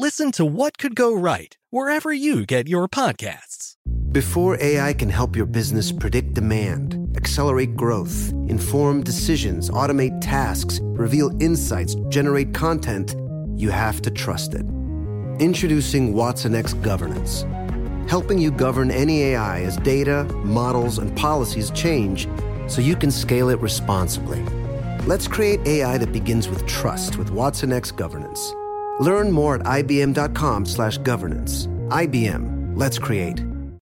listen to What Could Go Right wherever you get your podcasts. Before AI can help your business predict demand, accelerate growth, inform decisions, automate tasks, reveal insights, generate content, you have to trust it. Introducing Watson X Governance, helping you govern any AI as data, models, and policies change so you can scale it responsibly. Let's create AI that begins with trust with Watson X Governance. Learn more at ibm.com/governance. IBM. Let's create.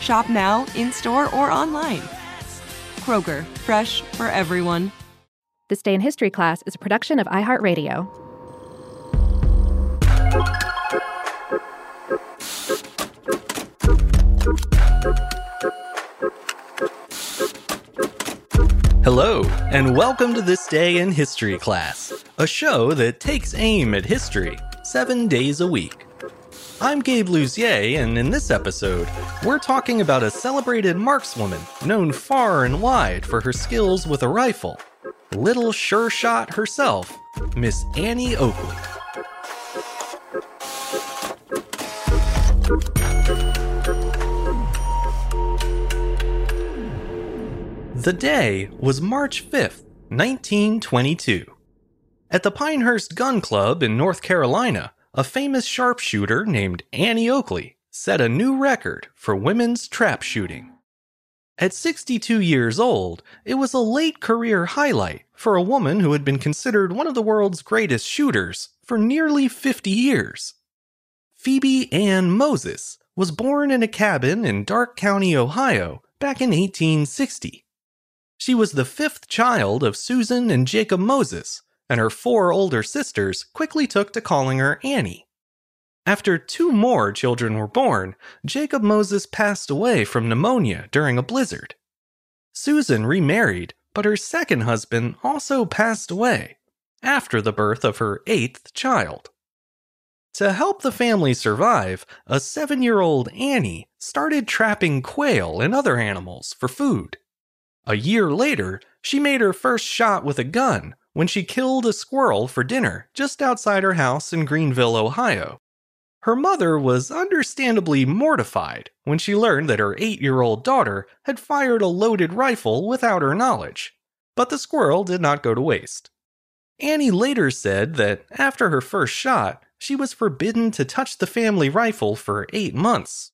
Shop now, in store, or online. Kroger, fresh for everyone. This Day in History class is a production of iHeartRadio. Hello, and welcome to This Day in History class, a show that takes aim at history seven days a week. I'm Gabe Luzier, and in this episode, we're talking about a celebrated markswoman known far and wide for her skills with a rifle. Little sure shot herself, Miss Annie Oakley. The day was March 5th, 1922. At the Pinehurst Gun Club in North Carolina, a famous sharpshooter named Annie Oakley set a new record for women's trap shooting. At 62 years old, it was a late career highlight for a woman who had been considered one of the world's greatest shooters for nearly 50 years. Phoebe Ann Moses was born in a cabin in Darke County, Ohio, back in 1860. She was the fifth child of Susan and Jacob Moses, and her four older sisters quickly took to calling her Annie. After two more children were born, Jacob Moses passed away from pneumonia during a blizzard. Susan remarried, but her second husband also passed away after the birth of her eighth child. To help the family survive, a seven year old Annie started trapping quail and other animals for food. A year later, she made her first shot with a gun when she killed a squirrel for dinner just outside her house in Greenville, Ohio. Her mother was understandably mortified when she learned that her eight year old daughter had fired a loaded rifle without her knowledge, but the squirrel did not go to waste. Annie later said that after her first shot, she was forbidden to touch the family rifle for eight months.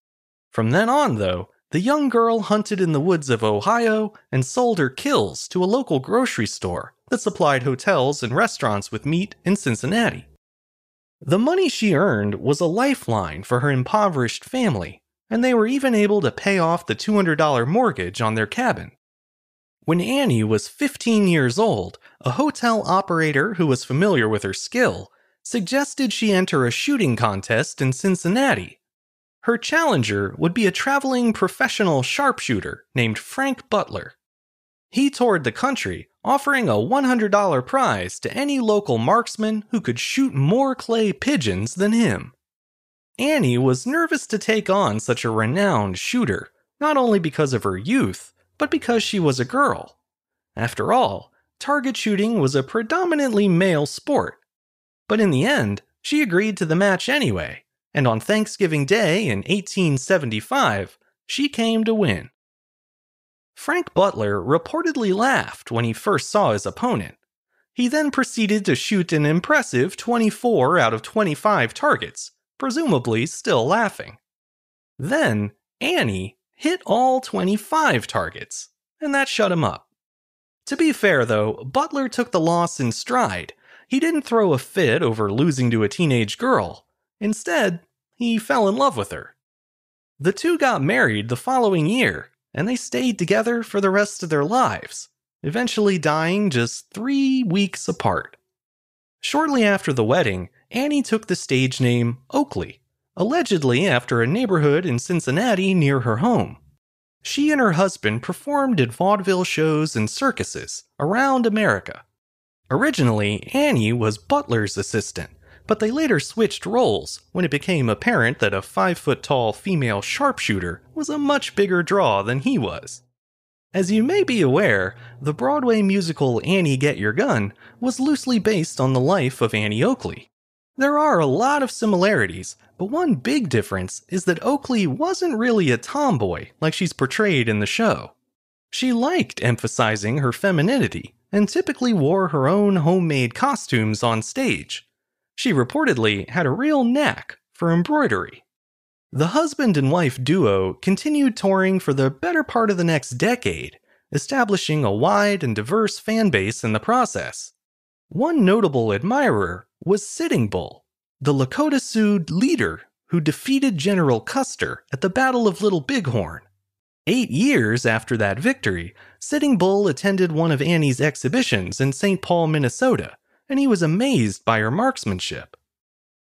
From then on, though, the young girl hunted in the woods of Ohio and sold her kills to a local grocery store that supplied hotels and restaurants with meat in Cincinnati. The money she earned was a lifeline for her impoverished family, and they were even able to pay off the $200 mortgage on their cabin. When Annie was 15 years old, a hotel operator who was familiar with her skill suggested she enter a shooting contest in Cincinnati. Her challenger would be a traveling professional sharpshooter named Frank Butler. He toured the country, offering a $100 prize to any local marksman who could shoot more clay pigeons than him. Annie was nervous to take on such a renowned shooter, not only because of her youth, but because she was a girl. After all, target shooting was a predominantly male sport. But in the end, she agreed to the match anyway, and on Thanksgiving Day in 1875, she came to win. Frank Butler reportedly laughed when he first saw his opponent. He then proceeded to shoot an impressive 24 out of 25 targets, presumably still laughing. Then, Annie hit all 25 targets, and that shut him up. To be fair, though, Butler took the loss in stride. He didn't throw a fit over losing to a teenage girl. Instead, he fell in love with her. The two got married the following year, and they stayed together for the rest of their lives, eventually dying just three weeks apart. Shortly after the wedding, Annie took the stage name Oakley, allegedly after a neighborhood in Cincinnati near her home. She and her husband performed at vaudeville shows and circuses around America. Originally, Annie was Butler's assistant, but they later switched roles when it became apparent that a 5 foot tall female sharpshooter was a much bigger draw than he was. As you may be aware, the Broadway musical Annie Get Your Gun was loosely based on the life of Annie Oakley. There are a lot of similarities, but one big difference is that Oakley wasn't really a tomboy like she's portrayed in the show. She liked emphasizing her femininity and typically wore her own homemade costumes on stage, she reportedly had a real knack for embroidery. The husband and wife duo continued touring for the better part of the next decade, establishing a wide and diverse fan base in the process. One notable admirer was Sitting Bull, the Lakota Sioux leader who defeated General Custer at the Battle of Little Bighorn. Eight years after that victory, Sitting Bull attended one of Annie's exhibitions in St. Paul, Minnesota, and he was amazed by her marksmanship.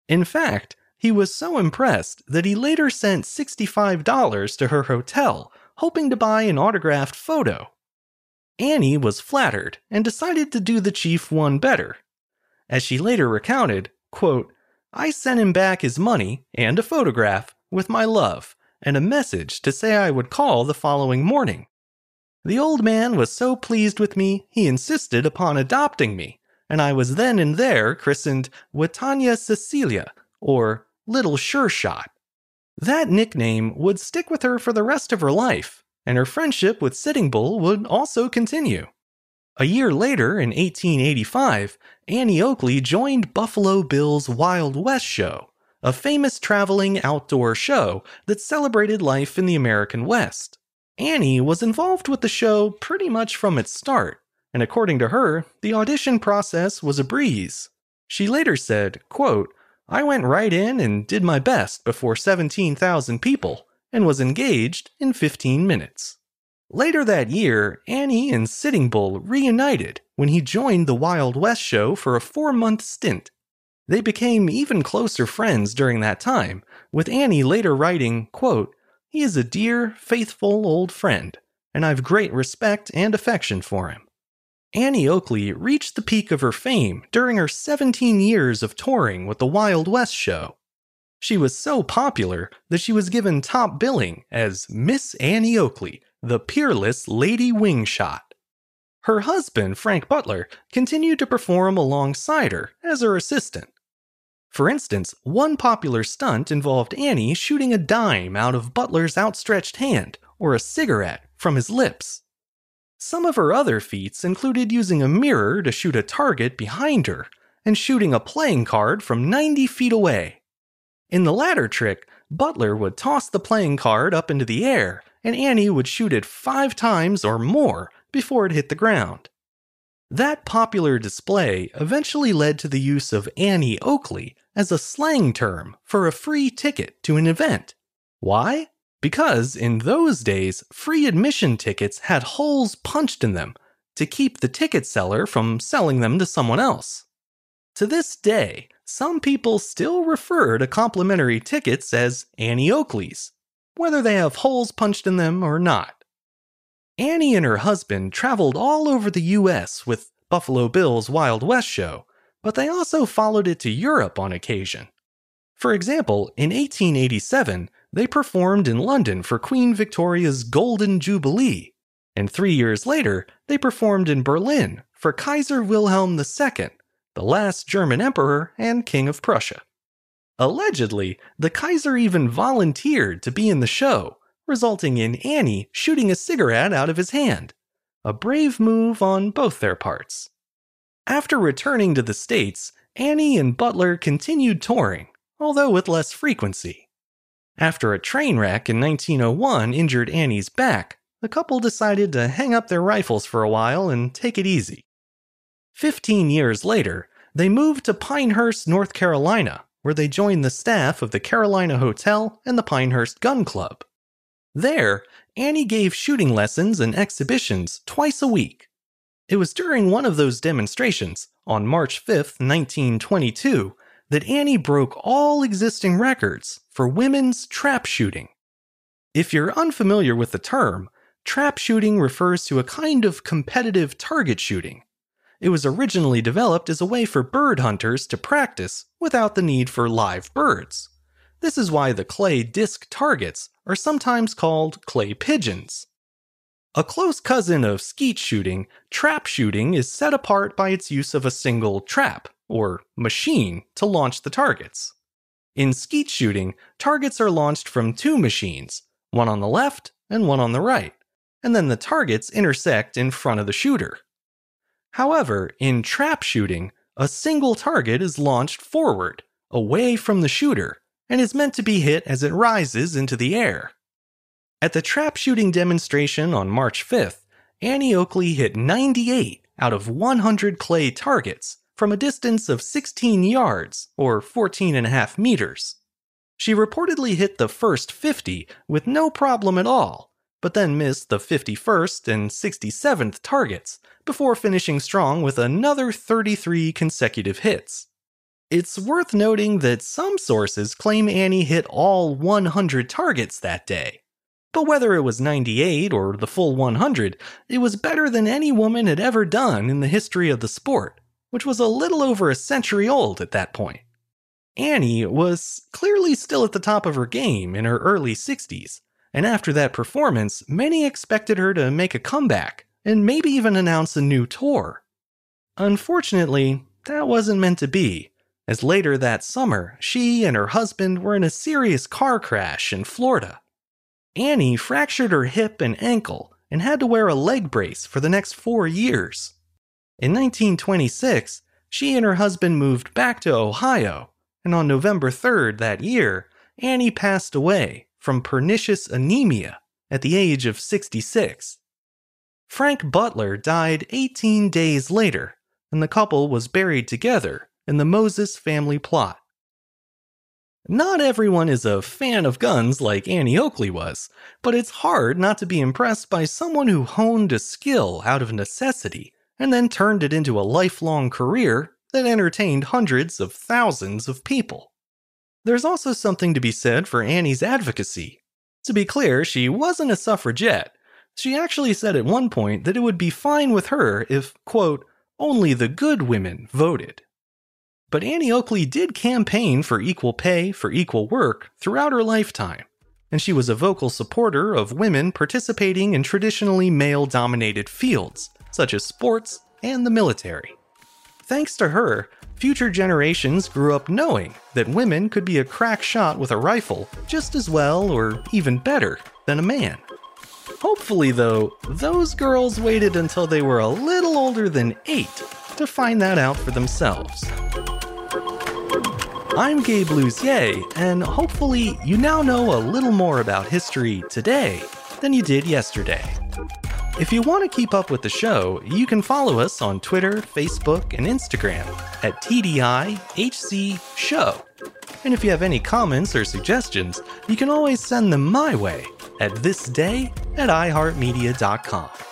In fact, he was so impressed that he later sent $65 to her hotel, hoping to buy an autographed photo. Annie was flattered and decided to do the chief one better. As she later recounted, quote, I sent him back his money and a photograph with my love and a message to say I would call the following morning. The old man was so pleased with me, he insisted upon adopting me, and I was then and there christened Watanya Cicilla, or Little Sure Shot. That nickname would stick with her for the rest of her life, and her friendship with Sitting Bull would also continue. A year later, in 1885, Annie Oakley joined Buffalo Bill's Wild West show, a famous traveling outdoor show that celebrated life in the American West. Annie was involved with the show pretty much from its start, and according to her, the audition process was a breeze. She later said, quote, I went right in and did my best before 17,000 people and was engaged in 15 minutes. Later that year, Annie and Sitting Bull reunited when he joined the Wild West show for a four month stint. They became even closer friends during that time, with Annie later writing, quote, He is a dear, faithful old friend, and I've great respect and affection for him. Annie Oakley reached the peak of her fame during her 17 years of touring with the Wild West show. She was so popular that she was given top billing as Miss Annie Oakley, the peerless Lady Wingshot. Her husband, Frank Butler, continued to perform alongside her as her assistant. For instance, one popular stunt involved Annie shooting a dime out of Butler's outstretched hand or a cigarette from his lips. Some of her other feats included using a mirror to shoot a target behind her and shooting a playing card from 90 feet away. In the latter trick, Butler would toss the playing card up into the air, and Annie would shoot it five times or more before it hit the ground. That popular display eventually led to the use of Annie Oakley as a slang term for a free ticket to an event. Why? Because in those days, free admission tickets had holes punched in them to keep the ticket seller from selling them to someone else. To this day, some people still refer to complimentary tickets as Annie Oakley's, whether they have holes punched in them or not. Annie and her husband traveled all over the US with Buffalo Bill's Wild West show, but they also followed it to Europe on occasion. For example, in 1887, they performed in London for Queen Victoria's Golden Jubilee. and three years later, they performed in Berlin for Kaiser Wilhelm II, the last German emperor and king of Prussia. Allegedly, the Kaiser even volunteered to be in the show, resulting in Annie shooting a cigarette out of his hand. A brave move on both their parts. After returning to the States, Annie and Butler continued touring, although with less frequency. After a train wreck in 1901 injured Annie's back, the couple decided to hang up their rifles for a while and take it easy. Fifteen years later, they moved to Pinehurst, North Carolina, where they joined the staff of the Carolina Hotel and the Pinehurst Gun Club. There, Annie gave shooting lessons and exhibitions twice a week. It was during one of those demonstrations, on March 5, 1922, that Annie broke all existing records for women's trap shooting. If you're unfamiliar with the term, trap shooting refers to a kind of competitive target shooting. It was originally developed as a way for bird hunters to practice without the need for live birds. This is why the clay disc targets are sometimes called clay pigeons. A close cousin of skeet shooting, trap shooting is set apart by its use of a single trap, or machine, to launch the targets. In skeet shooting, targets are launched from two machines, one on the left and one on the right, and then the targets intersect in front of the shooter. However, in trap shooting, a single target is launched forward, away from the shooter, and is meant to be hit as it rises into the air. At the trap shooting demonstration on March 5th, Annie Oakley hit 98 out of 100 clay targets from a distance of 16 yards, or 14 and a half meters. She reportedly hit the first 50 with no problem at all, but then missed the 51st and 67th targets before finishing strong with another 33 consecutive hits. It's worth noting that some sources claim Annie hit all 100 targets that day. But whether it was 98 or the full 100, it was better than any woman had ever done in the history of the sport, which was a little over a century old at that point. Annie was clearly still at the top of her game in her early 60s, and after that performance, many expected her to make a comeback and maybe even announce a new tour. Unfortunately, that wasn't meant to be, as later that summer, she and her husband were in a serious car crash in Florida. Annie fractured her hip and ankle and had to wear a leg brace for the next four years. In 1926, she and her husband moved back to Ohio, and on November 3rd that year, Annie passed away from pernicious anemia at the age of 66. Frank Butler died 18 days later, and the couple was buried together in the Moses family plot. Not everyone is a fan of guns like Annie Oakley was, but it's hard not to be impressed by someone who honed a skill out of necessity and then turned it into a lifelong career that entertained hundreds of thousands of people. There's also something to be said for Annie's advocacy. To be clear, she wasn't a suffragette. She actually said at one point that it would be fine with her if, quote, only the good women voted. But Annie Oakley did campaign for equal pay for equal work throughout her lifetime, and she was a vocal supporter of women participating in traditionally male dominated fields, such as sports and the military. Thanks to her, future generations grew up knowing that women could be a crack shot with a rifle just as well or even better than a man. Hopefully, though, those girls waited until they were a little older than eight to find that out for themselves. I'm Gabe Luzier, and hopefully, you now know a little more about history today than you did yesterday. If you want to keep up with the show, you can follow us on Twitter, Facebook, and Instagram at TDIHC Show. And if you have any comments or suggestions, you can always send them my way at thisday at iHeartMedia.com.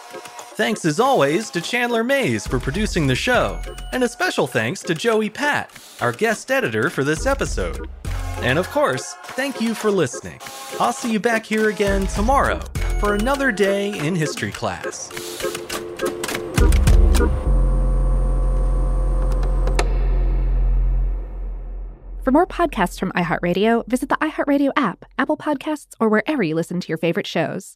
Thanks as always to Chandler Mayes for producing the show, and a special thanks to Joey Pat, our guest editor for this episode. And of course, thank you for listening. I'll see you back here again tomorrow for another day in history class. For more podcasts from iHeartRadio, visit the iHeartRadio app, Apple Podcasts, or wherever you listen to your favorite shows.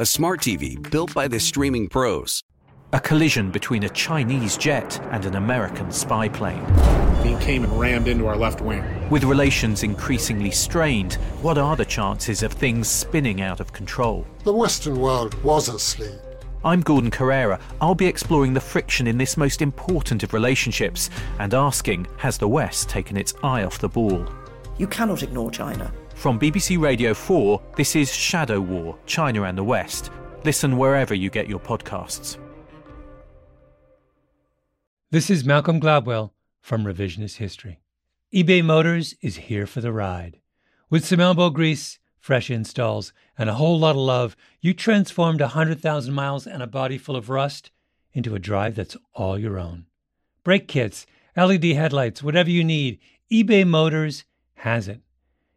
a smart TV built by the streaming pros. A collision between a Chinese jet and an American spy plane. He came and rammed into our left wing. With relations increasingly strained, what are the chances of things spinning out of control? The Western world was asleep. I'm Gordon Corera. I'll be exploring the friction in this most important of relationships and asking Has the West taken its eye off the ball? You cannot ignore China. From BBC Radio 4, this is Shadow War China and the West. Listen wherever you get your podcasts. This is Malcolm Gladwell from Revisionist History. eBay Motors is here for the ride. With some elbow grease, fresh installs, and a whole lot of love, you transformed 100,000 miles and a body full of rust into a drive that's all your own. Brake kits, LED headlights, whatever you need, eBay Motors has it.